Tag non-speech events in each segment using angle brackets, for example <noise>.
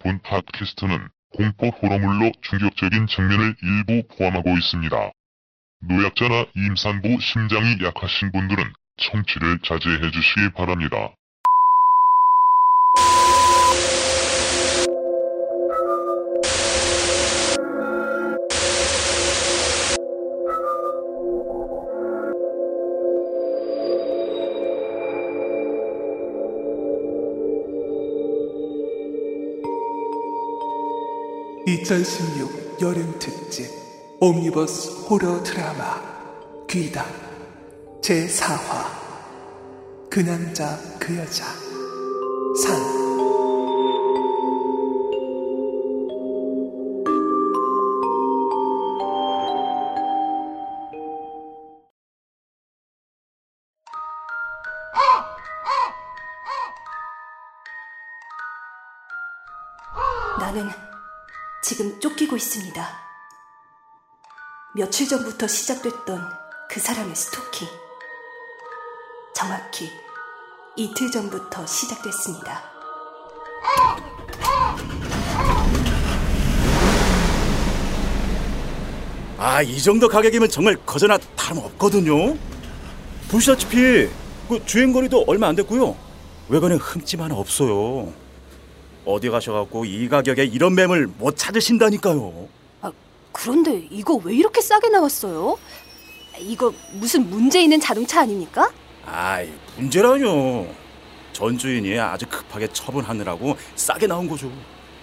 본 팟캐스트는 공포 호러물로 충격적인 장면을 일부 포함하고 있습니다. 노약자나 임산부 심장이 약하신 분들은 청취를 자제해 주시기 바랍니다. (2016) 여름 특집 옴니버스 호러 드라마 귀담 제4화. 그 남자 그 여자 상 나는 지금 쫓기고 있습니다. 며칠 전부터 시작됐던 그 사람의 스토킹. 정확히 이틀 전부터 시작됐습니다. 아, 이 정도 가격이면 정말 거저나 다름없거든요. 보시다시피 그 주행거리도 얼마 안 됐고요. 외관에 흠집 하나 없어요. 어디 가셔갖고 이 가격에 이런 매물 못 찾으신다니까요. 아, 그런데 이거 왜 이렇게 싸게 나왔어요? 이거 무슨 문제 있는 자동차 아닙니까? 아이, 문제라뇨. 전 주인이 아주 급하게 처분하느라고 싸게 나온 거죠.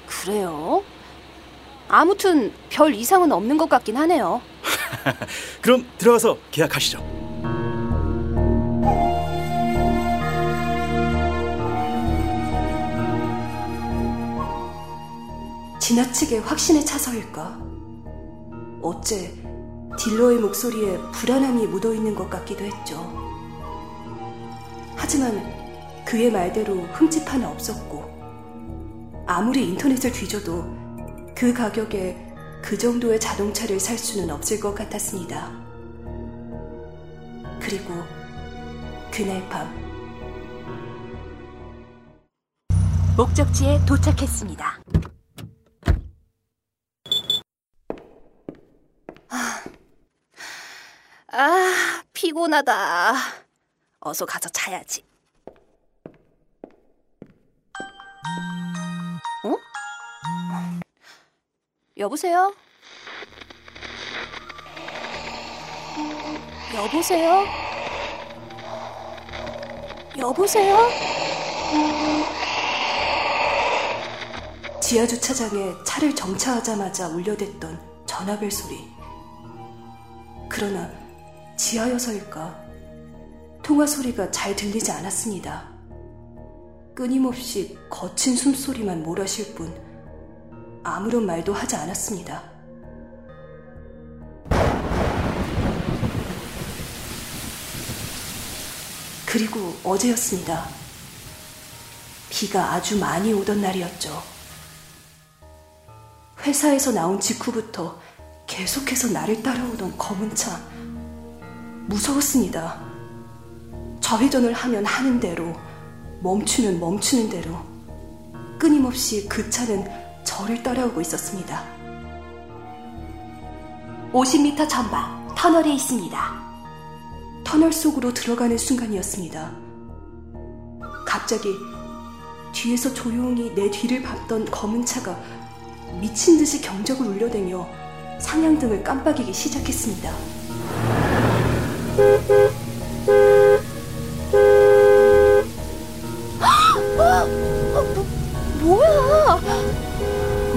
그래요? 아무튼 별 이상은 없는 것 같긴 하네요. <laughs> 그럼 들어가서 계약하시죠. 지나치게 확신에 차서일까? 어째 딜러의 목소리에 불안함이 묻어 있는 것 같기도 했죠. 하지만 그의 말대로 흠집 하나 없었고, 아무리 인터넷을 뒤져도 그 가격에 그 정도의 자동차를 살 수는 없을 것 같았습니다. 그리고 그날 밤, 목적지에 도착했습니다. 아, 피곤하다. 어서 가서 자야지. 어? 여보세요? 여보세요? 여보세요? 지하 주차장에 차를 정차하자마자 울려댔던 전화벨 소리. 그러나 지하여서일까 통화 소리가 잘 들리지 않았습니다. 끊임없이 거친 숨소리만 몰아쉴 뿐 아무런 말도 하지 않았습니다. 그리고 어제였습니다. 비가 아주 많이 오던 날이었죠. 회사에서 나온 직후부터 계속해서 나를 따라오던 검은 차. 무서웠습니다. 좌회전을 하면 하는 대로, 멈추면 멈추는 대로, 끊임없이 그 차는 저를 따라오고 있었습니다. 50m 전방 터널에 있습니다. 터널 속으로 들어가는 순간이었습니다. 갑자기 뒤에서 조용히 내 뒤를 밟던 검은 차가 미친 듯이 경적을 울려대며 상향등을 깜빡이기 시작했습니다.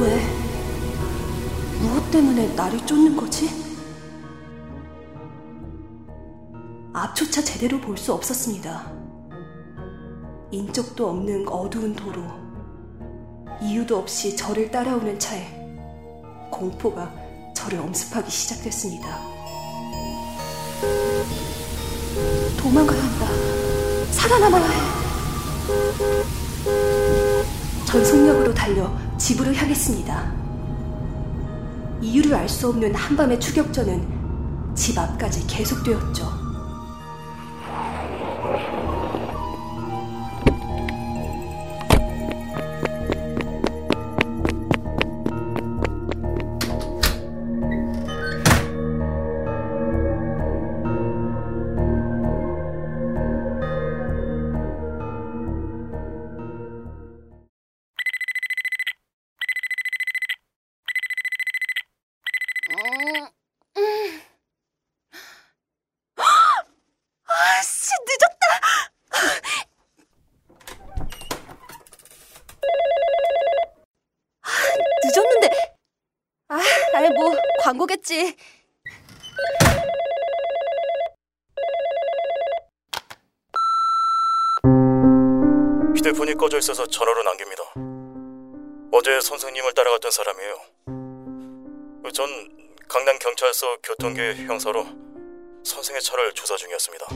왜? 무엇 때문에 나를 쫓는 거지? 앞조차 제대로 볼 수 없었습니다. 인적도 없는 어두운 도로, 이유도 없이 저를 따라오는 차에 공포가 저를 엄습하기 시작됐습니다. 도망가야 한다. 살아남아야 해. 전속력으로 달려 집으로 향했습니다. 이유를 알 수 없는 한밤의 추격전은 집 앞까지 계속되었죠. 광고겠지. 휴대폰이 꺼져 있어서 전화로 남깁니다. 어제 선생님을 따라갔던 사람이에요. 전 강남 경찰서 교통계 형사로 선생의 차를 조사 중이었습니다.